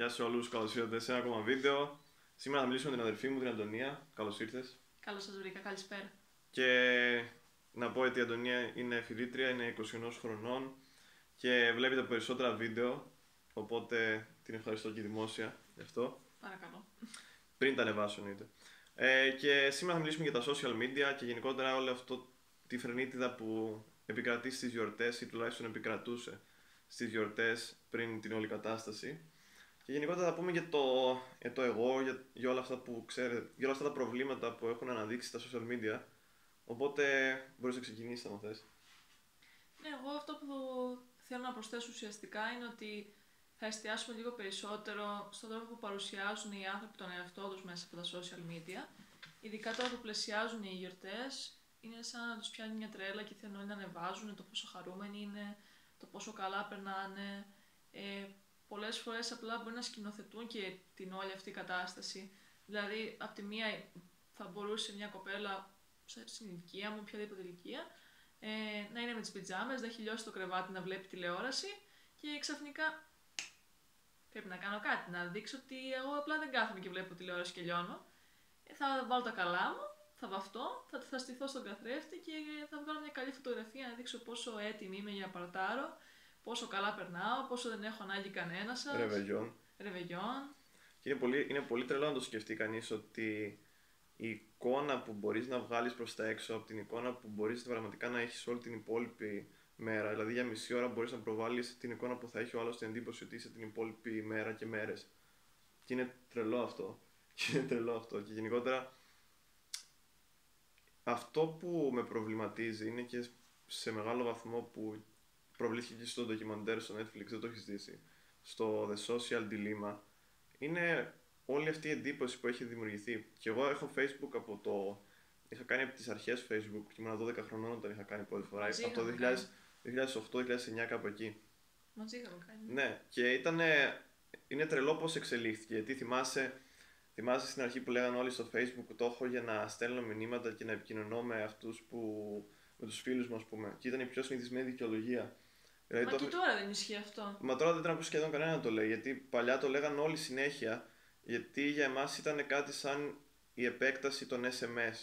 Γεια σε όλους, καλώς ήρθατε σε ένα ακόμα βίντεο. Σήμερα θα μιλήσουμε με την αδερφή μου, την Αντωνία. Καλώς ήρθες. Καλώς σας βρήκα, καλησπέρα. Και να πω ότι η Αντωνία είναι φοιτήτρια, είναι 21 χρονών και βλέπει τα περισσότερα βίντεο, οπότε την ευχαριστώ και δημόσια γι' αυτό. Παρακαλώ. Πριν τα ανεβάσω εννοείται. Ε, και σήμερα θα μιλήσουμε για τα social media και γενικότερα όλο αυτό τη φρενίτιδα που επικρατεί στις γιορτές ή τουλάχιστον επικρατούσε στις γιορτές πριν την όλη κατάσταση. Και γενικότερα θα πούμε για το, για το εγώ, για, για, όλα αυτά που ξέρετε, για όλα αυτά τα προβλήματα που έχουν αναδείξει τα social media. Οπότε μπορείς να ξεκινήσεις αν θες. Ναι, εγώ αυτό που θέλω να προσθέσω ουσιαστικά είναι ότι θα εστιάσουμε λίγο περισσότερο στον τρόπο που παρουσιάζουν οι άνθρωποι τον εαυτό τους μέσα από τα social media. Ειδικά τώρα που πλαισιάζουν οι γιορτές, είναι σαν να τους πιάνει μια τρέλα και θέλουν να ανεβάζουν το πόσο χαρούμενοι είναι, το πόσο καλά περνάνε. Ε, πολλές φορές απλά μπορεί να σκηνοθετούν και την όλη αυτή κατάσταση. Δηλαδή, από τη μία θα μπορούσε μια κοπέλα στην ηλικία μου, οποιαδήποτε ηλικία, ε, να είναι με τις πιτζάμες, να έχει λιώσει το κρεβάτι να βλέπει τηλεόραση και ξαφνικά πρέπει να κάνω κάτι, να δείξω ότι εγώ απλά δεν κάθομαι και βλέπω τηλεόραση και λιώνω. Ε, θα βάλω τα καλά μου, θα βαφτώ, θα, θα στηθώ στον καθρέφτη και θα βγάλω μια καλή φωτογραφία να δείξω πόσο έτοιμη είμαι για παρτάρο πόσο καλά περνάω, πόσο δεν έχω ανάγκη κανένα σας. Ρεβεγιόν. Ρεβεγιόν. Και είναι πολύ, είναι πολύ τρελό να το σκεφτεί κανείς ότι η εικόνα που μπορείς να βγάλεις προς τα έξω από την εικόνα που μπορείς πραγματικά να έχεις όλη την υπόλοιπη μέρα. Δηλαδή για μισή ώρα μπορείς να προβάλλεις την εικόνα που θα έχει ο άλλος την εντύπωση ότι είσαι την υπόλοιπη μέρα και μέρες. Και είναι τρελό αυτό. Και είναι τρελό αυτό. Και γενικότερα αυτό που με προβληματίζει είναι και σε μεγάλο βαθμό που προβλήθηκε στο ντοκιμαντέρ στο Netflix, δεν το έχεις δει. Στο The Social Dilemma. Είναι όλη αυτή η εντύπωση που έχει δημιουργηθεί. Και εγώ έχω Facebook από το. Είχα κάνει από τις αρχές Facebook και ήμουν 12 χρονών όταν είχα κάνει πρώτη φορά. Μαζί από το 2008-2009 κάπου εκεί. Μαζί είχαμε κάνει. Ναι, και ήταν. Είναι τρελό πώς εξελίχθηκε. Γιατί θυμάσαι, θυμάσαι στην αρχή που λέγανε όλοι στο Facebook το έχω για να στέλνω μηνύματα και να επικοινωνώ με αυτούς που. με τους φίλους μου, ας πούμε. Και ήταν η πιο συνηθισμένη δικαιολογία. Δηλαδή, Μα το... και τώρα δεν ισχύει αυτό. Μα τώρα δεν τραβούσε σχεδόν κανένα να το λέει. Γιατί παλιά το λέγανε όλοι συνέχεια. Γιατί για εμάς ήταν κάτι σαν η επέκταση των SMS.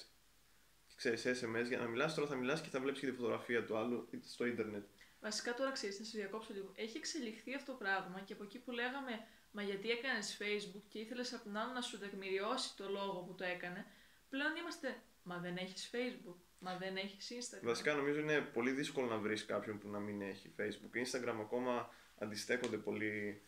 Ξέρεις, SMS για να μιλάς, τώρα θα μιλάς και θα βλέπεις και τη φωτογραφία του άλλου στο ίντερνετ. Βασικά τώρα ξέρεις, να σε διακόψω λίγο. Έχει εξελιχθεί αυτό το πράγμα και από εκεί που λέγαμε Μα γιατί έκανες Facebook και ήθελες από την άλλη να σου τεκμηριώσει το λόγο που το έκανε, πλέον είμαστε Μα δεν έχεις Facebook. Μα δεν έχεις Instagram. Βασικά νομίζω είναι πολύ δύσκολο να βρεις κάποιον που να μην έχει Facebook. Instagram ακόμα αντιστέκονται πολύ,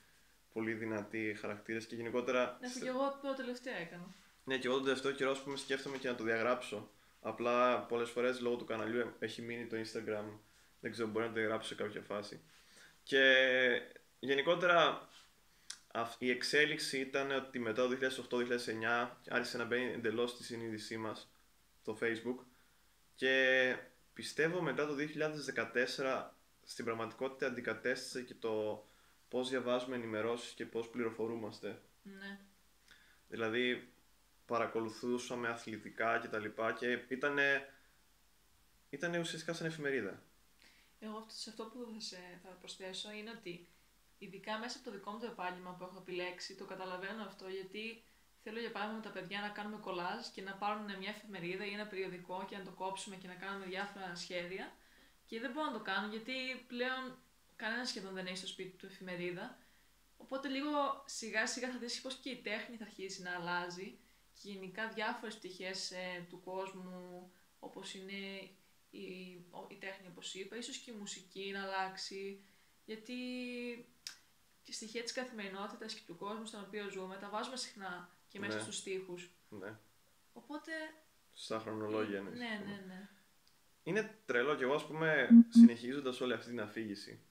πολύ δυνατοί χαρακτήρες και γενικότερα. Ναι, και εγώ το τελευταίο έκανα. Ναι, και εγώ τον τελευταίο καιρό πούμε, σκέφτομαι και να το διαγράψω. Απλά πολλές φορές λόγω του καναλιού έχει μείνει το Instagram. Δεν ξέρω, μπορεί να το διαγράψω σε κάποια φάση. Και γενικότερα η εξέλιξη ήταν ότι μετά το 2008-2009 άρχισε να μπαίνει εντελώς στη συνείδησή μας το Facebook και πιστεύω μετά το 2014 στην πραγματικότητα αντικατέστησε και το πώς διαβάζουμε ενημερώσεις και πώς πληροφορούμαστε. Ναι. Δηλαδή παρακολουθούσαμε αθλητικά και τα λοιπά και ήτανε, ήτανε ουσιαστικά σαν εφημερίδα. Εγώ σε αυτό που θα, σε, θα προσθέσω είναι ότι ειδικά μέσα από το δικό μου το επάγγελμα που έχω επιλέξει το καταλαβαίνω αυτό γιατί Θέλω για παράδειγμα τα παιδιά να κάνουμε κολάζ και να πάρουν μια εφημερίδα ή ένα περιοδικό και να το κόψουμε και να κάνουμε διάφορα σχέδια. Και δεν μπορώ να το κάνω γιατί πλέον κανένας σχεδόν δεν έχει στο σπίτι του εφημερίδα. Οπότε λίγο σιγά σιγά θα δεις πως και η τέχνη θα αρχίσει να αλλάζει και γενικά διάφορες πτυχές ε, του κόσμου όπως είναι η, η τέχνη όπως είπα, ίσως και η μουσική να αλλάξει γιατί και στοιχεία της καθημερινότητας και του κόσμου στον οποίο ζούμε τα βάζουμε συχνά και μέσα ναι. στους στίχους. Ναι. Οπότε... Στα χρονολόγια, ναι. Ναι, ναι, ναι. Είναι τρελό και εγώ, ας πούμε, συνεχίζοντας όλη αυτή την αφήγηση,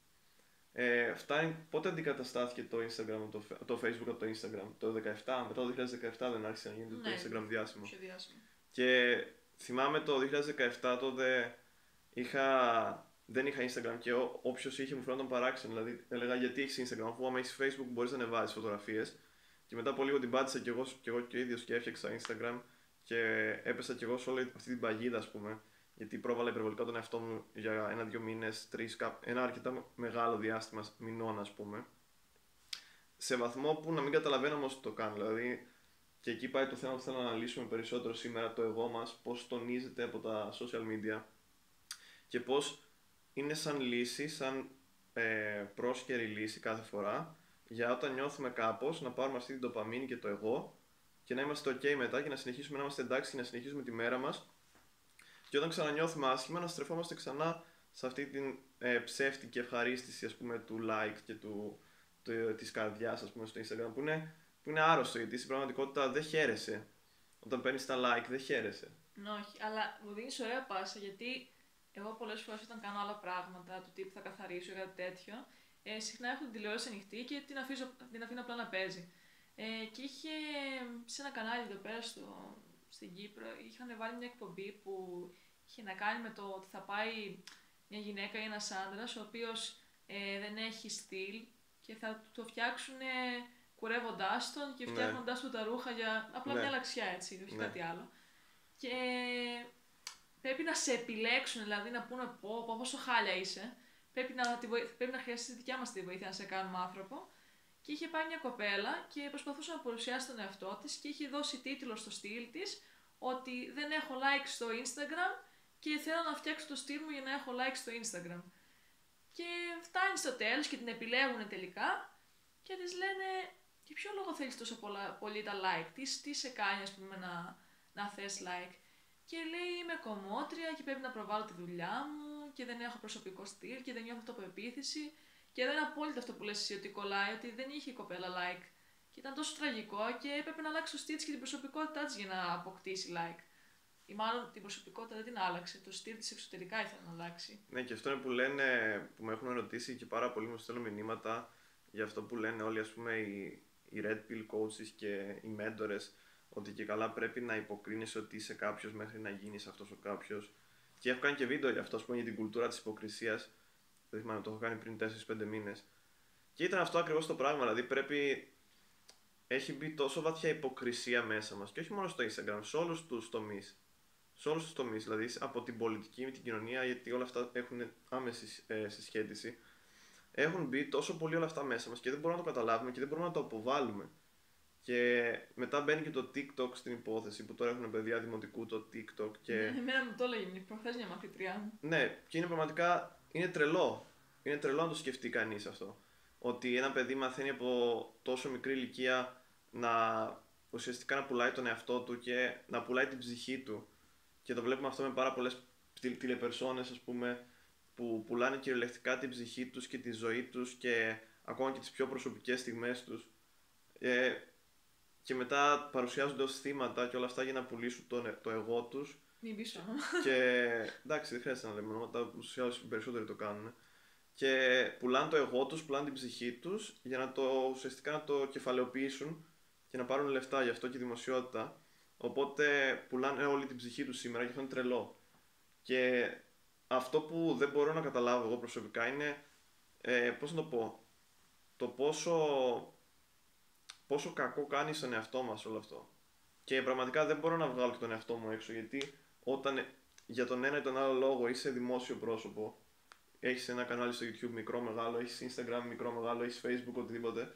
ε, φτάνει, πότε αντικαταστάθηκε το Instagram, το, το Facebook από το Instagram, το 2017, μετά το 2017 δεν άρχισε να γίνεται ναι, το Instagram διάσημο. Πιο διάσημο. Και θυμάμαι το 2017 τότε είχα, δεν είχα Instagram και όποιος είχε μου φαίνονταν παράξενο. Δηλαδή έλεγα γιατί έχεις Instagram, αφού άμα έχεις Facebook μπορείς να ανεβάζει φωτογραφίες και μετά από λίγο την πάτησα και εγώ και, εγώ και ο ίδιος και έφτιαξα Instagram και έπεσα και εγώ σε όλη αυτή την παγίδα, ας πούμε. Γιατί πρόβαλα υπερβολικά τον εαυτό μου για ένα-δύο μήνες, τρεις, ένα αρκετά μεγάλο διάστημα μηνών, ας πούμε. σε βαθμό που να μην καταλαβαίνω όμως το κάνω. Δηλαδή, και εκεί πάει το θέμα που θέλω να αναλύσουμε περισσότερο σήμερα, το εγώ μας, πώς τονίζεται από τα social media και πώς είναι σαν λύση, σαν ε, πρόσκαιρη λύση κάθε φορά για όταν νιώθουμε κάπως να πάρουμε αυτή την τοπαμίνη και το εγώ και να είμαστε ok μετά και να συνεχίσουμε να είμαστε εντάξει και να συνεχίσουμε τη μέρα μας. Και όταν ξανανιώθουμε άσχημα, να στρεφόμαστε ξανά σε αυτή την ε, ψεύτικη ευχαρίστηση ας πούμε, του like και του, του, της καρδιάς ας πούμε, στο Instagram που είναι, που είναι άρρωστο γιατί στην πραγματικότητα δεν χαίρεσαι. Όταν παίρνεις τα like δεν χαίρεσαι. Ναι, όχι, αλλά μου δίνεις ωραία πάσα γιατί εγώ πολλές φορές όταν κάνω άλλα πράγματα, του τύπου θα καθαρίσω ή κάτι τέτοιο, ε, συχνά έχω την τηλεόραση ανοιχτή και την, αφήσω, την αφήνω απλά να παίζει. Ε, και είχε σε ένα κανάλι εδώ πέρα στο, στην Κύπρο, είχαν βάλει μια εκπομπή που είχε να κάνει με το ότι θα πάει μια γυναίκα ή ένας άντρας ο οποίος ε, δεν έχει στυλ και θα το φτιάξουν κουρεύοντάς τον και ναι. φτιάχνοντάς του τα ρούχα για απλά ναι. μια λαξιά έτσι, όχι ναι. κάτι άλλο. Και πρέπει να σε επιλέξουν, δηλαδή να πούνε πω, πω πόσο χάλια είσαι. Πρέπει να, τη πρέπει να χρειαστείς τη δικιά μας τη βοήθεια να σε κάνουμε άνθρωπο. Και είχε πάει μια κοπέλα και προσπαθούσε να παρουσιάσει τον εαυτό της και είχε δώσει τίτλο στο στυλ της ότι δεν έχω like στο Instagram και θέλω να φτιάξω το στυλ μου για να έχω like στο Instagram. Και φτάνει στο τέλος και την επιλέγουν τελικά και της λένε για ποιο λόγο θέλεις τόσο πολλά, πολύ τα like, τι, τι σε κάνει ας πούμε να, να θες like. Και λέει είμαι κομμότρια και πρέπει να προβάλλω τη δουλειά μου και δεν έχω προσωπικό στυλ και δεν νιώθω αυτοπεποίθηση. Και εδώ είναι απόλυτο αυτό που λες εσύ ότι κολλάει, ότι δεν είχε η κοπέλα like. Και ήταν τόσο τραγικό και έπρεπε να αλλάξει το στυλ και την προσωπικότητά της για να αποκτήσει like. Ή μάλλον την προσωπικότητα δεν την άλλαξε. Το στυλ της εξωτερικά ήθελε να αλλάξει. Ναι, και αυτό είναι που λένε, που με έχουν ρωτήσει και πάρα πολλοί μου στέλνουν μηνύματα για αυτό που λένε όλοι, ας πούμε, οι, οι Red Pill coaches και οι mentors ότι και καλά πρέπει να υποκρίνεσαι ότι είσαι κάποιος μέχρι να γίνεις αυτός ο κάποιος. Και έχω κάνει και βίντεο για αυτό, ας πούμε, για την κουλτούρα της υποκρισίας. Δεν θυμάμαι, το έχω κάνει πριν 4-5 μήνες. Και ήταν αυτό ακριβώς το πράγμα. Δηλαδή πρέπει. Έχει μπει τόσο βαθιά υποκρισία μέσα μας και όχι μόνο στο Instagram, σε όλους τους τομείς. Σε όλους τους τομείς, δηλαδή από την πολιτική με την κοινωνία, γιατί όλα αυτά έχουν άμεση ε, συσχέτιση. Έχουν μπει τόσο πολύ όλα αυτά μέσα μας και δεν μπορούμε να το καταλάβουμε και δεν μπορούμε να το αποβάλουμε. Και μετά μπαίνει και το TikTok στην υπόθεση που τώρα έχουν παιδιά δημοτικού το TikTok. Και... Ναι, εμένα μου το έλεγε προχθέ μια μαθητριά μου. Ναι, και είναι πραγματικά είναι τρελό. Είναι τρελό να το σκεφτεί κανείς αυτό. Ότι ένα παιδί μαθαίνει από τόσο μικρή ηλικία να ουσιαστικά να πουλάει τον εαυτό του και να πουλάει την ψυχή του. Και το βλέπουμε αυτό με πάρα πολλές τηλεπερσόνες, ας πούμε, που πουλάνε κυριολεκτικά την ψυχή τους και τη ζωή τους και ακόμα και τις πιο προσωπικές στιγμές τους. Ε, και μετά παρουσιάζονται ως θύματα και όλα αυτά για να πουλήσουν το, το εγώ τους. Μην πίσω. και εντάξει, δεν χρειάζεται να λέμε ονόματα, ουσιαστικά οι περισσότεροι το κάνουν. Και πουλάνε το εγώ τους, πουλάνε την ψυχή τους για να το ουσιαστικά να το κεφαλαιοποιήσουν και να πάρουν λεφτά γι' αυτό και δημοσιότητα. Οπότε πουλάνε όλη την ψυχή τους σήμερα και αυτό είναι τρελό. Και αυτό που δεν μπορώ να καταλάβω εγώ προσωπικά είναι, ε, πώς να το πω, το πόσο πόσο κακό κάνει στον εαυτό μας όλο αυτό. Και πραγματικά δεν μπορώ να βγάλω και τον εαυτό μου έξω γιατί όταν για τον ένα ή τον άλλο λόγο είσαι δημόσιο πρόσωπο, έχεις ένα κανάλι στο YouTube μικρό μεγάλο, έχεις Instagram μικρό μεγάλο, έχεις Facebook οτιδήποτε.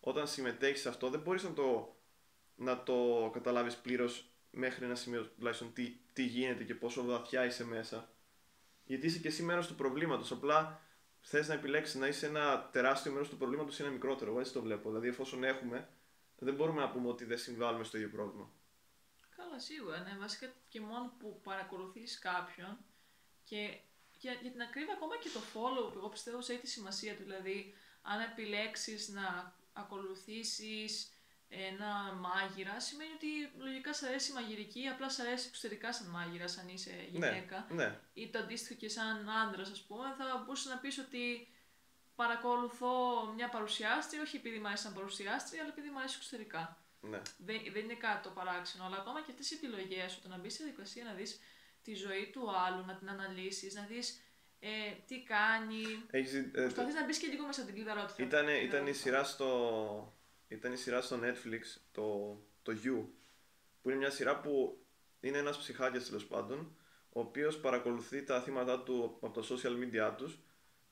Όταν συμμετέχεις σε αυτό, δεν μπορείς να το, να το καταλάβεις πλήρως μέχρι ένα σημείο τουλάχιστον τι, τι γίνεται και πόσο βαθιά είσαι μέσα. Γιατί είσαι και εσύ μέρος του προβλήματος. Απλά θες να επιλέξεις να είσαι ένα τεράστιο μέρος του προβλήματος ή ένα μικρότερο. Εγώ έτσι το βλέπω. Δηλαδή, εφόσον έχουμε, δεν μπορούμε να πούμε ότι δεν συμβάλλουμε στο ίδιο πρόβλημα. Καλά, σίγουρα. Ναι, βασικά και μόνο που παρακολουθείς κάποιον και για, για την ακρίβεια ακόμα και το follow που εγώ πιστεύω σε έχει τη σημασία του. Δηλαδή, αν επιλέξεις να ακολουθήσεις ένα μάγειρα, σημαίνει ότι λογικά σα αρέσει η μαγειρική, απλά σα αρέσει εξωτερικά σαν μάγειρα, αν είσαι ναι, γυναίκα. Ναι, ναι. Ή το αντίστοιχο και σαν άντρας, ας πούμε, θα μπορούσες να πεις ότι παρακολουθώ μια παρουσιάστρια, όχι επειδή μου αρέσει σαν παρουσιάστρια, αλλά επειδή μου αρέσει εξωτερικά. Ναι. Δεν, δεν είναι κάτι το παράξενο, αλλά ακόμα και αυτές οι επιλογές σου, το να μπεις στη διαδικασία να δεις τη ζωή του άλλου, να την αναλύσεις, να δεις ε, τι κάνει. Έχεις, ε, Προσπαθείς να μπεις και λίγο μέσα στην κλειδαρότητα. Ήταν, ήταν, η σειρά στο, ήταν η σειρά στο Netflix, το, το You, που είναι μια σειρά που είναι ένας ψυχάκιας τέλος πάντων, ο οποίος παρακολουθεί τα θύματα του από τα social media τους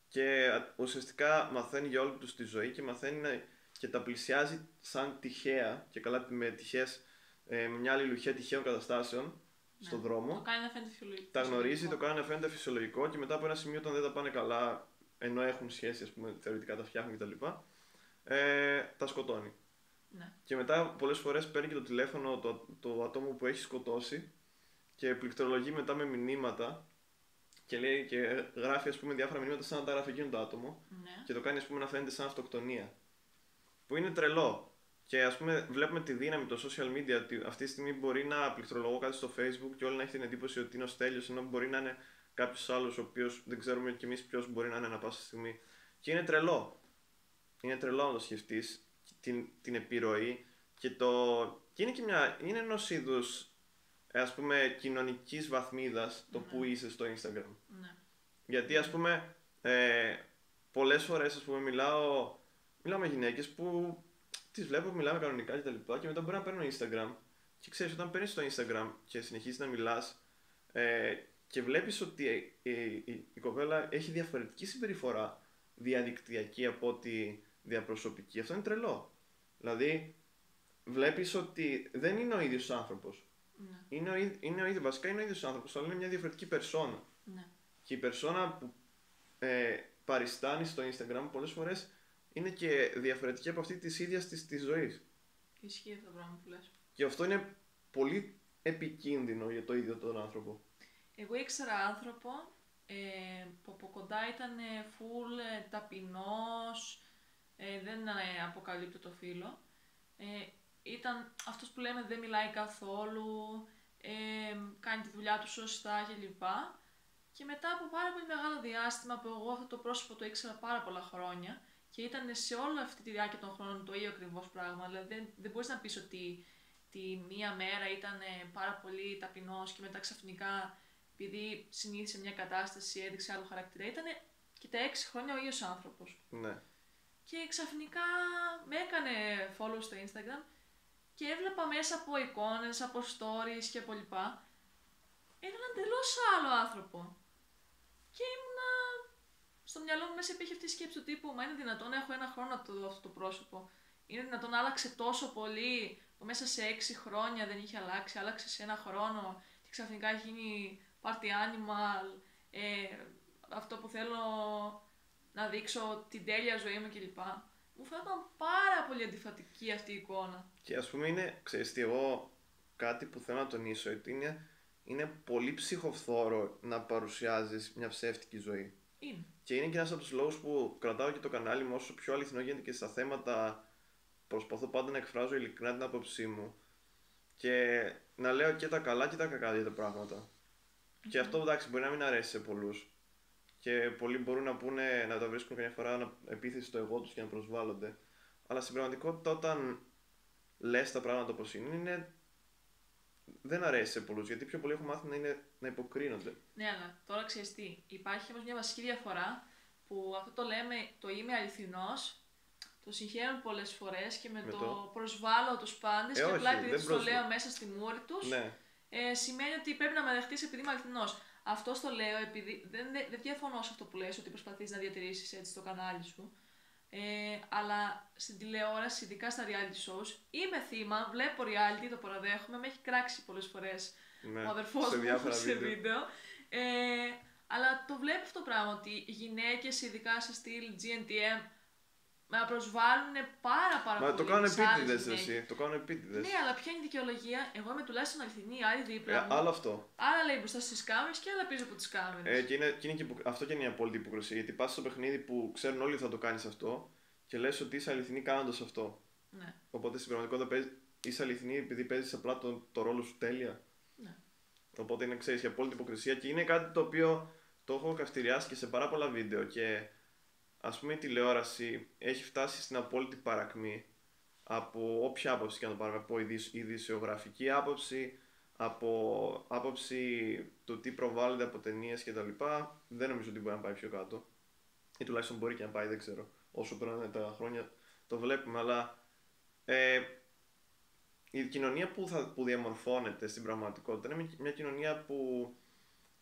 και ουσιαστικά μαθαίνει για όλη τους τη ζωή και μαθαίνει να... και τα πλησιάζει σαν τυχαία και καλά με τυχαίες, ε, με μια αλληλουχία τυχαίων καταστάσεων Ναι. στον δρόμο. Το κάνει να φαίνεται φυσιολογικό. Τα γνωρίζει, το φυσιολογικό. κάνει να φαίνεται φυσιολογικό και μετά από ένα σημείο όταν δεν τα πάνε καλά, ενώ έχουν σχέση, ας πούμε, θεωρητικά τα φτιάχνουν κτλ. Ε, τα σκοτώνει. Ναι. Και μετά πολλές φορές παίρνει και το τηλέφωνο το, το ατόμο που έχει σκοτώσει και πληκτρολογεί μετά με μηνύματα και, λέει, και γράφει ας πούμε διάφορα μηνύματα σαν να τα γράφει εκείνο το άτομο Ναι. και το κάνει ας πούμε να φαίνεται σαν αυτοκτονία. Που είναι τρελό. Και ας πούμε βλέπουμε τη δύναμη των social media ότι αυτή τη στιγμή μπορεί να πληκτρολογώ κάτι στο facebook και όλοι να έχει την εντύπωση ότι είναι ο Στέλιος ενώ μπορεί να είναι κάποιος άλλος ο οποίος δεν ξέρουμε κι εμείς ποιος μπορεί να είναι ανά πάσα στιγμή. Και είναι τρελό. Είναι τρελό να το σκεφτείς την, την επιρροή και το. Και είναι και μια. είναι ενός είδους ας πούμε κοινωνικής βαθμίδας το Ναι. που είσαι στο Instagram. ναι. Γιατί ας πούμε ε, πολλές φορές ας πούμε μιλάω, μιλάω με γυναίκες που τις βλέπω που μιλάμε κανονικά και τα λοιπά και μετά μπορεί να παίρνω Instagram και ξέρεις όταν παίρνεις το Instagram και συνεχίζεις να μιλάς ε, και βλέπεις ότι ε, η, η, η κοπέλα έχει διαφορετική συμπεριφορά διαδικτυακή από ότι διαπροσωπική. Αυτό είναι τρελό. Δηλαδή βλέπεις ότι δεν είναι ο ίδιος άνθρωπος. Ναι. Είναι ο, ίδ- είναι ο ίδιος, βασικά είναι ο ίδιος άνθρωπος, αλλά είναι μια διαφορετική περσόνα. ναι. Και η περσόνα που ε, παριστάνει στο Instagram πολλές φορές είναι και διαφορετική από αυτή της ίδιας της, της ζωής. Ισχύει αυτό το πράγμα που λες. Και αυτό είναι πολύ επικίνδυνο για το ίδιο τον άνθρωπο. Εγώ ήξερα άνθρωπο ε, που από κοντά ήταν ε, full ε, ταπεινός, ε, δεν ε, αποκαλύπτω το φίλο. Ε, ήταν αυτός που λέμε δεν μιλάει καθόλου, ε, κάνει τη δουλειά του σωστά κλπ. Και μετά από πάρα πολύ μεγάλο διάστημα που εγώ αυτό το πρόσωπο το ήξερα πάρα πολλά χρόνια και ήταν σε όλη αυτή τη διάρκεια των χρόνων το ίδιο ακριβώς πράγμα. Δηλαδή δεν, δεν μπορείς να πεις ότι τη μία μέρα ήταν ε, πάρα πολύ ταπεινός και μετά ξαφνικά επειδή συνήθισε μια κατάσταση έδειξε άλλο χαρακτήρα. Ήταν και τα έξι χρόνια ο ίδιος άνθρωπος. Ναι. Και ξαφνικά με έκανε follow στο Instagram και έβλεπα μέσα από εικόνες, από stories και από λοιπά έναν εντελώς άλλο άνθρωπο. Και ήμουνα στο μυαλό μου μέσα υπήρχε αυτή η σκέψη του τύπου Μα είναι δυνατόν να έχω ένα χρόνο να το δω αυτό το πρόσωπο; Είναι δυνατόν να άλλαξε τόσο πολύ που μέσα σε έξι χρόνια δεν είχε αλλάξει, άλλαξε σε ένα χρόνο και ξαφνικά έχει γίνει party animal. Ε, αυτό που θέλω να δείξω την τέλεια ζωή μου κλπ. Μου φαίνονταν πάρα πολύ αντιφατική αυτή η εικόνα. Και ας πούμε είναι, ξέρεις τι, εγώ κάτι που θέλω να τονίσω ότι είναι, είναι πολύ ψυχοφθόρο να παρουσιάζεις μια ψεύτικη ζωή. Είναι. Και είναι και ένας από τους λόγους που κρατάω και το κανάλι μου όσο πιο αληθινό γίνεται και στα θέματα προσπαθώ πάντα να εκφράζω ειλικρινά την άποψή μου και να λέω και τα καλά και τα κακά για τα πράγματα. Και αυτό εντάξει μπορεί να μην αρέσει σε πολλούς και πολλοί μπορούν να πούνε να τα βρίσκουν καμιά φορά να- επίθεση στο εγώ τους και να προσβάλλονται. Αλλά στην πραγματικότητα όταν λες τα πράγματα όπως είναι, είναι δεν αρέσει σε πολλούς γιατί πιο πολλοί έχουν μάθει να, είναι, να υποκρίνονται. Ναι, αλλά τώρα ξέρεις τι. Υπάρχει όμως μια βασική διαφορά που αυτό το λέμε το είμαι αληθινός. Το συγχαίρουν πολλές φορές και με, Με το, το- προσβάλλω τους πάντες Ε, και όχι, απλά επειδή δεν τους το προσβα- λέω μέσα στη μούρη τους, Ναι, ε, σημαίνει ότι πρέπει να με δεχτείς επειδή είμαι αληθινός. Αυτό το λέω επειδή δεν, δεν, δεν διαφωνώ σε αυτό που λες ότι προσπαθείς να διατηρήσεις έτσι το κανάλι σου. Ε, αλλά στην τηλεόραση, ειδικά στα reality shows, είμαι θύμα, βλέπω reality, το παραδέχομαι, με έχει κράξει πολλές φορές ναι. ο αδερφός σε μου διάφορα σε βίντεο. βίντεο. Ε, αλλά το βλέπω αυτό το πράγμα ότι οι γυναίκες, ειδικά σε στυλ GNTM, με προσβάλλουν πάρα πάρα Μα πολύ. το κάνουν τις άλλες επίτηδες γυναίκες. εσύ, το κάνουν επίτηδες. Ναι, αλλά ποια είναι η δικαιολογία; Εγώ είμαι τουλάχιστον αληθινή, η άλλη δίπλα Ε, μου. άλλο αυτό. Άλλα λέει μπροστά στις κάμερες και άλλα πίσω από τις κάμερες. Ε, και είναι, και είναι και, υπο- αυτό και είναι η απόλυτη υποκρισία. Γιατί πας στο παιχνίδι που ξέρουν όλοι ότι θα το κάνεις αυτό και λες ότι είσαι αληθινή κάνοντας αυτό. Ναι, Οπότε στην πραγματικότητα παίζεις- είσαι αληθινή επειδή παίζεις απλά το, το ρόλο σου τέλεια. ναι. Οπότε είναι ξέρεις η απόλυτη υποκρισία και είναι κάτι το οποίο το έχω καυτηριάσει και σε πάρα πολλά βίντεο. Και ας πούμε η τηλεόραση έχει φτάσει στην απόλυτη παρακμή από όποια άποψη και να το πάρουμε. Από ειδησ- ειδησιογραφική άποψη, από άποψη του τι προβάλλεται από ταινίες κτλ. Δεν νομίζω ότι μπορεί να πάει πιο κάτω. Ή τουλάχιστον μπορεί και να πάει, δεν ξέρω. Όσο περνάνε τα χρόνια το βλέπουμε, αλλά ε, η κοινωνία που, θα, που διαμορφώνεται στην πραγματικότητα είναι μια κοινωνία που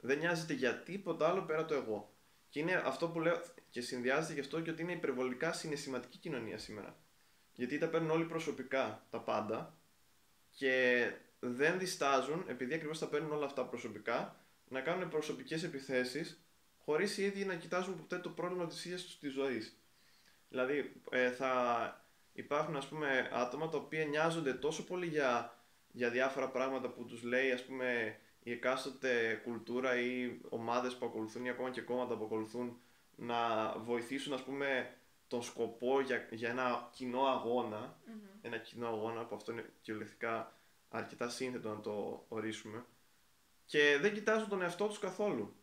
δεν νοιάζεται για τίποτα άλλο πέρα το εγώ. Και είναι αυτό που λέω και συνδυάζεται γι' αυτό και ότι είναι υπερβολικά συναισθηματική κοινωνία σήμερα. Γιατί τα παίρνουν όλοι προσωπικά τα πάντα και δεν διστάζουν, επειδή ακριβώς τα παίρνουν όλα αυτά προσωπικά, να κάνουν προσωπικές επιθέσεις χωρίς οι ίδιοι να κοιτάζουν ποτέ το πρόβλημα της ίδιας τους της ζωής. Δηλαδή, ε, θα υπάρχουν ας πούμε άτομα τα οποία νοιάζονται τόσο πολύ για, για διάφορα πράγματα που τους λέει ας πούμε η εκάστοτε κουλτούρα ή ομάδες που ακολουθούν ή ακόμα και κόμματα που ακολουθούν να βοηθήσουν ας πούμε τον σκοπό για, για ένα κοινό ένα κοινό αγώνα που αυτό είναι κυριολεκτικά αρκετά σύνθετο να το ορίσουμε και δεν κοιτάζουν τον εαυτό τους καθόλου.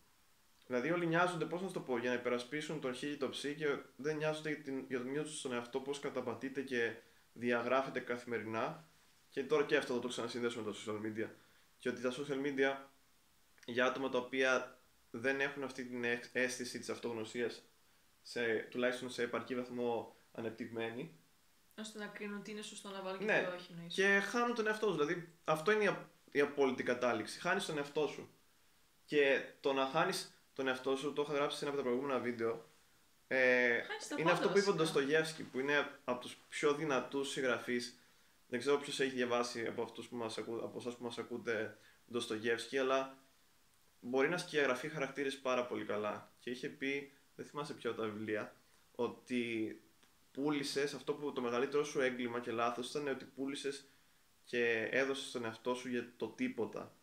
Δηλαδή όλοι νοιάζονται, πώς να το πω, για να υπερασπίσουν τον χίλι το ψή και δεν νοιάζονται για, την, για τον ίδιο τους τον εαυτό, πώς καταπατείται και διαγράφεται καθημερινά. Και τώρα και αυτό θα το ξανασυνδέσουμε με τα social media. Και ότι τα social media για άτομα τα οποία δεν έχουν αυτή την αίσθηση της αυτογνωσίας, τουλάχιστον σε επαρκή βαθμό ανεπτυγμένη. ώστε να κρίνουν τι είναι σωστό να βάλουν και Ναι, τι όχι. εννοείς. Και χάνουν τον εαυτό τους. Δηλαδή αυτό είναι η, α- η απόλυτη κατάληξη. Χάνεις τον εαυτό σου. Και το να χάνεις τον εαυτό σου, το είχα γράψει σε ένα από τα προηγούμενα βίντεο. Ε, Χάνεις τα είναι πάντα, αυτό που είπε ο βασικά. Ντοστογεύσκη, που είναι από τους πιο δυνατούς συγγραφείς. Δεν ξέρω ποιος έχει διαβάσει από, αυτούς που μας ακού, από εσάς που μας ακούτε Ντοστογεύσκη, αλλά μπορεί να σκιαγραφεί χαρακτήρες πάρα πολύ καλά. Και είχε πει, δεν θυμάσαι ποια από τα βιβλία, ότι πούλησες αυτό που το μεγαλύτερο σου έγκλημα και λάθος ήταν ότι πούλησες και έδωσες τον εαυτό σου για το τίποτα.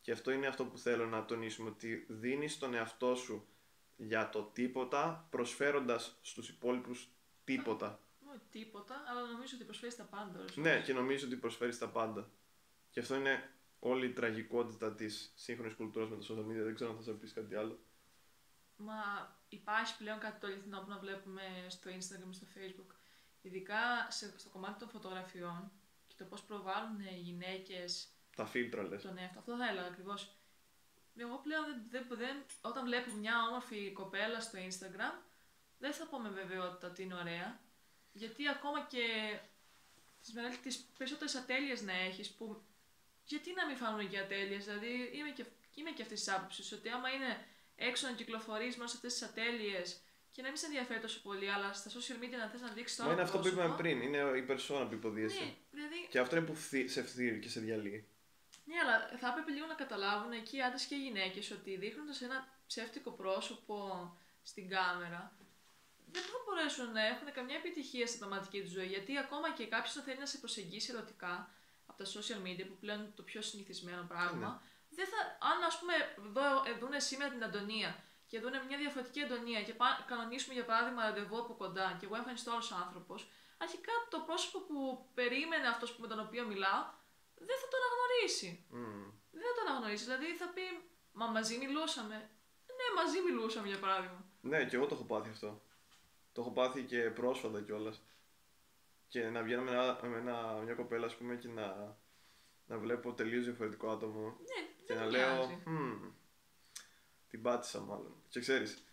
Και αυτό είναι αυτό που θέλω να τονίσουμε, ότι δίνεις τον εαυτό σου για το τίποτα, προσφέροντας στους υπόλοιπους τίποτα. Όχι τίποτα, αλλά νομίζω ότι προσφέρεις τα πάντα. ώρες Ναι, ώρες. και νομίζω ότι προσφέρεις τα πάντα. Και αυτό είναι όλη η τραγικότητα της σύγχρονης κουλτούρας με τα social media. Δεν ξέρω αν θα σας πεις κάτι άλλο. Μα υπάρχει πλέον κάτι το αληθινό που να βλέπουμε στο Instagram, στο Facebook. Ειδικά σε, στο κομμάτι των φωτογραφιών και το πώς προβάλλουν οι γυναίκες Τα φίλτρα λες. τον εαυτό. Αυτό θα έλεγα ακριβώς. Εγώ πλέον δεν, δεν, δεν, όταν βλέπω μια όμορφη κοπέλα στο Instagram, δεν θα πω με βεβαιότητα ότι είναι ωραία. Γιατί ακόμα και τις, μεγαλύτερες- τις περισσότερες ατέλειες να έχεις, που γιατί να μην φάνουν και ατέλειες, δηλαδή είμαι και, είμαι και αυτής της άποψης, ότι άμα είναι έξω να κυκλοφορείς μέσα σε αυτές τις ατέλειες και να μην σε ενδιαφέρει τόσο πολύ, αλλά στα social media να θες να δείξεις το Μα άλλο είναι αυτό που πρόσωπο, είπαμε πριν, είναι η περσόνα που υποδίεσαι. Ναι, δηλαδή Και αυτό είναι που φθή- σε φθείρει και σε διαλύει. Ναι, αλλά θα έπρεπε λίγο να καταλάβουν εκεί οι άντρες και οι γυναίκες ότι δείχνοντας ένα ψεύτικο πρόσωπο στην κάμερα, δεν θα μπορέσουν να έχουν καμιά επιτυχία στην πραγματική τους ζωή. Γιατί ακόμα και κάποιος να θέλει να σε προσεγγίσει ερωτικά από τα social media, που πλέον είναι το πιο συνηθισμένο πράγμα, δεν θα, αν ας πούμε δω, ε, δούνε σήμερα την Αντωνία και δούνε μια διαφορετική Αντωνία και πά, κανονίσουμε για παράδειγμα ραντεβού από κοντά και εγώ εμφανιστώ άλλος άνθρωπος, αρχικά το πρόσωπο που περίμενε αυτός με τον οποίο μιλάω δεν θα το αναγνωρίσει. Μμμ. Δεν θα το αναγνωρίσει. Δηλαδή θα πει, Μα μαζί μιλούσαμε. Ναι, μαζί μιλούσαμε για παράδειγμα. Ναι, και εγώ το έχω πάθει αυτό. Το έχω πάθει και πρόσφατα κιόλας. Και να βγαίνω με, ένα, με ένα, μια κοπέλα, ας πούμε, και να, να βλέπω τελείως διαφορετικό άτομο. Ναι, Και δεν να μοιάζει. λέω, «Μμμ, την πάτησα μάλλον. Και ξέρεις,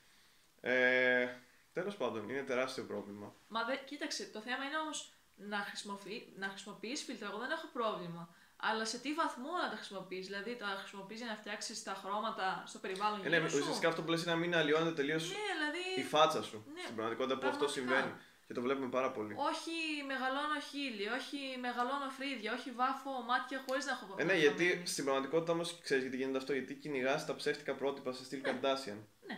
ε, τέλος πάντων, είναι τεράστιο πρόβλημα. Μα δε, κοίταξε, το θέμα είναι όμως να, χρησιμοποιεί, να χρησιμοποιείς φίλτρα. Εγώ δεν έχω πρόβλημα. Αλλά σε τι βαθμό να τα χρησιμοποιείς. Δηλαδή, τα χρησιμοποιείς για να φτιάξεις τα χρώματα στο περιβάλλον Ε, ναι, γύρω σου; ουσιαστικά αυτό που λες είναι να μην αλλοιώνεται τελείως Ναι, δηλαδή. η φάτσα σου. Ναι, στην πραγματικότητα που αυτό πραγματικά. συμβαίνει. Και το βλέπουμε πάρα πολύ. Όχι μεγαλώνω χείλη, όχι μεγαλώνω φρύδια, όχι βάφω μάτια χωρίς να έχω Ε, ναι, γιατί βαφωμένη. στην πραγματικότητα όμως ξέρεις γιατί γίνεται αυτό. Γιατί κυνηγάς τα ψεύτικα πρότυπα σε στυλ Kardashian. Ναι.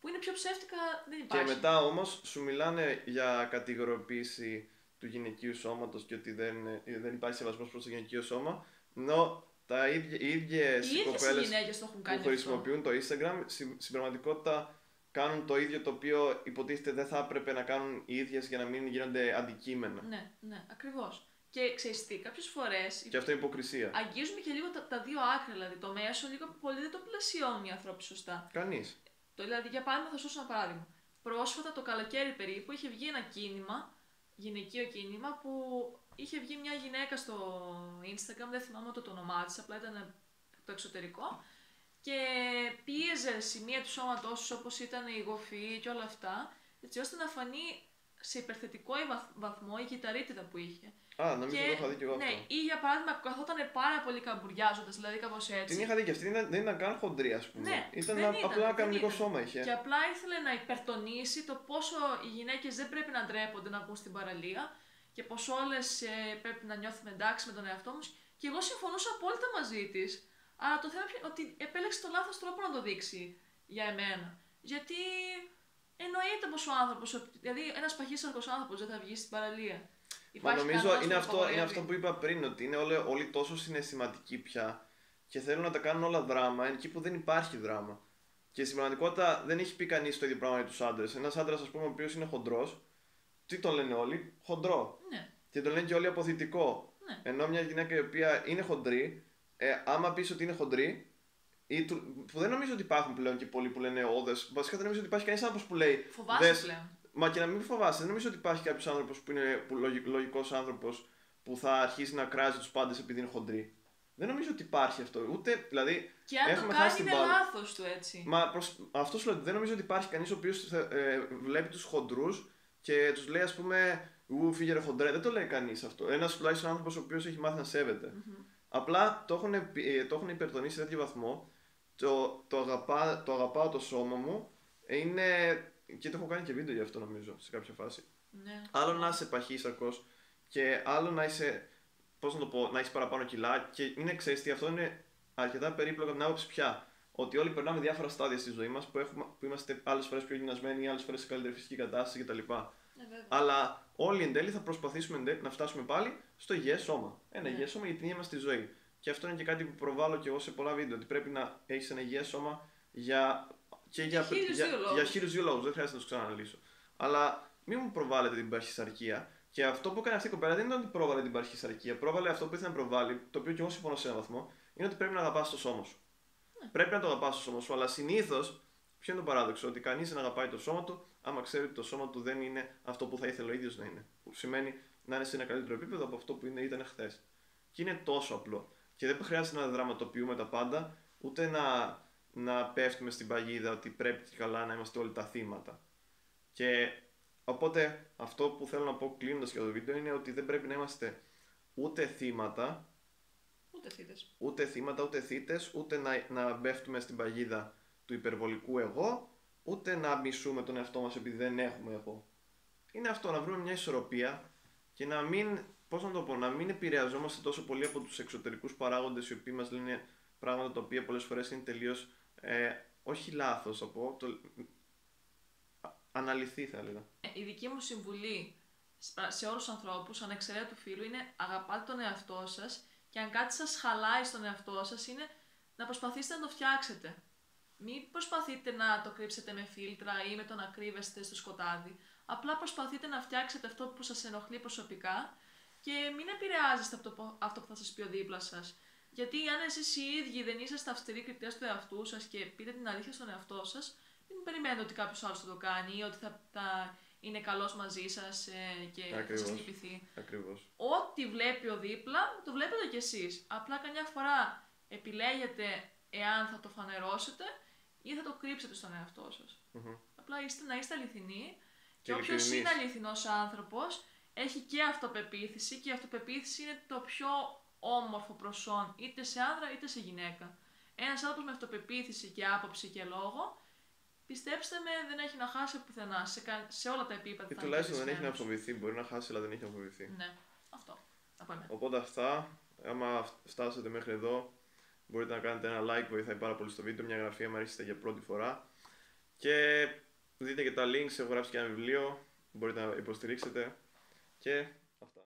Που είναι πιο ψεύτικα, δεν Και υπάρχει. μετά όμως σου μιλάνε για κατηγοριοποίηση του γυναικείου σώματος και ότι δεν, ε, δεν υπάρχει σεβασμός προς το γυναικείο σώμα. Ενώ τα ίδια, οι ίδιες Οι ίδιες οι κοπέλες γυναίκες το έχουν κάνει που αυτό. χρησιμοποιούν το Instagram στην, στην πραγματικότητα κάνουν το ίδιο το οποίο υποτίθεται δεν θα έπρεπε να κάνουν οι ίδιες για να μην γίνονται αντικείμενα. Ναι, ναι, ακριβώς. Και ξέρεις τι, κάποιες φορές Και αυτό είναι υποκρισία. αγγίζουμε και λίγο τα, τα δύο άκρα. Δηλαδή, το μέσο λίγο πολύ δεν το πλαισιώνουν οι άνθρωποι σωστά. Κανείς. Το, δηλαδή, για παράδειγμα, θα σου δώσω ένα παράδειγμα. Πρόσφατα το καλοκαίρι περίπου είχε βγει ένα κίνημα, γυναικείο κίνημα, που είχε βγει μια γυναίκα στο Instagram, δεν θυμάμαι ούτε το όνομά της, απλά ήταν από το εξωτερικό. Και πίεζε σημεία του σώματός τους όπως ήταν η γοφή και όλα αυτά, έτσι ώστε να φανεί σε υπερθετικό βαθ- βαθμό η κυταρίτιδα που είχε. Α, νομίζω το είχα δει και εγώ ναι, αυτό. ή για παράδειγμα καθόταν πάρα πολύ καμπουριάζοντας, δηλαδή κάπως έτσι. Την είχα δει και αυτή δεν, δεν ήταν καν χοντρή, ας πούμε. Ναι, ήταν δεν ένα- ήταν, απλά ένα δεν κανονικό ήταν. σώμα είχε. Και απλά ήθελε να υπερτονίσει το πόσο οι γυναίκες δεν πρέπει να ντρέπονται να βγουν στην παραλία και πως όλες ε, πρέπει να νιώθουμε εντάξει με τον εαυτό μα. Και εγώ συμφωνούσα απόλυτα μαζί της. Αλλά το θέμα είναι ότι επέλεξε το λάθος τρόπο να το δείξει για εμένα. Γιατί εννοείται πως ο άνθρωπος, δηλαδή ένας παχύσαρκος άνθρωπος δεν θα βγει στην παραλία. Μα νομίζω είναι αυτό, είναι αυτό που είπα πριν, ότι είναι όλοι, όλοι τόσο συναισθηματικοί πια και θέλουν να τα κάνουν όλα δράμα εκεί που δεν υπάρχει δράμα. Και στην πραγματικότητα δεν έχει πει κανείς το ίδιο πράγμα για τους άντρες. Ένας άντρας, ας πούμε, ο οποίος είναι χοντρός, τι τον λένε όλοι, χοντρό. Ναι. Και τον λένε και όλοι αποθητικό. Ναι. Ενώ μια γυναίκα η οποία είναι χοντρή, ε, άμα πεις ότι είναι χοντρή, ή του, που δεν νομίζω ότι υπάρχουν πλέον και πολλοί που λένε όδες. Βασικά δεν νομίζω ότι υπάρχει κανείς άνθρωπος που λέει. Φοβάσαι «Δες, πλέον. Μα και να μην φοβάσαι, δεν νομίζω ότι υπάρχει κάποιος άνθρωπος που είναι λογικός άνθρωπος που θα αρχίσει να κράζει τους πάντες επειδή είναι χοντρή. Δεν νομίζω ότι υπάρχει αυτό. Ούτε, δηλαδή. Και αν το έχουμε κάνει χάσει την είναι μπάλα. λάθος του έτσι. Μα προς, αυτό σου λέω ότι δεν νομίζω ότι υπάρχει κανείς ο οποίος ε, βλέπει τους χοντρούς και τους λέει, ας πούμε, Ου, φύγε ρε χοντρέ. Δεν το λέει κανείς αυτό. Ένας τουλάχιστον άνθρωπος ο οποίος έχει μάθει να σέβεται. Απλά το έχουν, επι- ε, το έχουν υπερτονίσει σε τέτοιο βαθμό. Το, το, αγαπά, το αγαπάω το σώμα μου είναι. Και το έχω κάνει και βίντεο γι' αυτό νομίζω σε κάποια φάση. Ναι. Άλλο να είσαι παχύσαρκο και άλλο να είσαι. Πώς να το πω, να έχεις παραπάνω κιλά. Και είναι ξέρεις τι, αυτό είναι αρκετά περίπλοκο από την άποψη πια. Ότι όλοι περνάμε διάφορα στάδια στη ζωή μας που, έχουμε- που είμαστε άλλες φορές πιο γυμνασμένοι, άλλες φορές σε καλύτερη φυσική κατάσταση κτλ. Ναι, βέβαια. Αλλά όλοι εν τέλει θα προσπαθήσουμε εν τέλει να φτάσουμε πάλι στο υγιές σώμα. Ένα Ναι. υγιές σώμα για την ίδια μας τη ζωή. Και αυτό είναι και κάτι που προβάλλω και εγώ σε πολλά βίντεο. Ότι πρέπει να έχεις ένα υγιές σώμα για. Και για, χίλιους για, δύο λόγους. για χίλιους δύο λόγους. Δεν χρειάζεται να τους ξαναναλύσω. Αλλά μην μου προβάλλετε την παχυσαρκία. Και αυτό που έκανε αυτή η κοπέλα δεν ήταν ότι πρόβαλε την παχυσαρκία. Πρόβαλε αυτό που ήθελε να προβάλλει, το οποίο και εγώ συμφωνώ σε έναν βαθμό, είναι ότι πρέπει να αγαπάς το σώμα σου. Ναι. Πρέπει να το αγαπάς το σώμα σου, αλλά συνήθως Ποιο είναι το παράδοξο, ότι κανείς δεν αγαπάει το σώμα του, άμα ξέρει ότι το σώμα του δεν είναι αυτό που θα ήθελε ο ίδιος να είναι. Που σημαίνει να είναι σε ένα καλύτερο επίπεδο από αυτό που είναι, ήταν χθες. Και είναι τόσο απλό. Και δεν χρειάζεται να δραματοποιούμε τα πάντα, ούτε να, να πέφτουμε στην παγίδα ότι πρέπει και καλά να είμαστε όλοι τα θύματα. Και οπότε αυτό που θέλω να πω κλείνοντας για το βίντεο είναι ότι δεν πρέπει να είμαστε ούτε θύματα, Ούτε θύτες. ούτε θύματα, ούτε θύτες, ούτε να, να μπέφτουμε στην παγίδα του υπερβολικού εγώ, ούτε να μισούμε τον εαυτό μας επειδή δεν έχουμε εγώ. Είναι αυτό, να βρούμε μια ισορροπία και να μην, πώς να το πω, να μην επηρεαζόμαστε τόσο πολύ από τους εξωτερικούς παράγοντες οι οποίοι μας λένε πράγματα τα οποία πολλές φορές είναι τελείως, ε, όχι λάθος θα πω, το, α- αναλυθή θα έλεγα. Ε, Η δική μου συμβουλή σπα- σε όλους τους ανθρώπους, ανεξαιρέτου φίλου, είναι αγαπάτε τον εαυτό σας και αν κάτι σας χαλάει στον εαυτό σας είναι να προσπαθήσετε να το φτιάξετε. Μην προσπαθείτε να το κρύψετε με φίλτρα ή με το να κρύβεστε στο σκοτάδι. Απλά προσπαθείτε να φτιάξετε αυτό που σας ενοχλεί προσωπικά και μην επηρεάζεστε από το, πο- αυτό που θα σας πει ο δίπλα σας. Γιατί αν εσείς οι ίδιοι δεν είσαστε αυστηροί κριτές του εαυτού σας και πείτε την αλήθεια στον εαυτό σας, μην περιμένετε ότι κάποιος άλλος θα το κάνει ή ότι θα, θα είναι καλός μαζί σας ε, και θα Ακριβώς. σας λυπηθεί. Ακριβώς. Ό,τι βλέπει ο δίπλα, το βλέπετε κι εσείς. Απλά καμιά φορά επιλέγετε εάν θα το φανερώσετε ή θα το κρύψετε στον εαυτό σας. Μμμ. Απλά είστε, να είστε αληθινοί και, Και όποιος είναι ειλικρινείς. αληθινός άνθρωπος έχει και αυτοπεποίθηση και η αυτοπεποίθηση είναι το πιο όμορφο προσόν είτε σε άνδρα είτε σε γυναίκα. Ένας άνθρωπος με αυτοπεποίθηση και άποψη και λόγο, πιστέψτε με, δεν έχει να χάσει πουθενά σε, κα- σε όλα τα επίπεδα. Ή θα είναι τουλάχιστον δεν έχει να πεπισμένος. φοβηθεί. Μπορεί να χάσει, αλλά δεν έχει να φοβηθεί. Ναι, αυτό. Από εμένα. Οπότε αυτά, άμα φτάσετε μέχρι εδώ, μπορείτε να κάνετε ένα like, βοηθάει πάρα πολύ στο βίντεο, μια γραφή άμα άρχισετε για πρώτη φορά. Και δείτε και τα links, έχω γράψει και ένα βιβλίο, μπορείτε να υποστηρίξετε. Και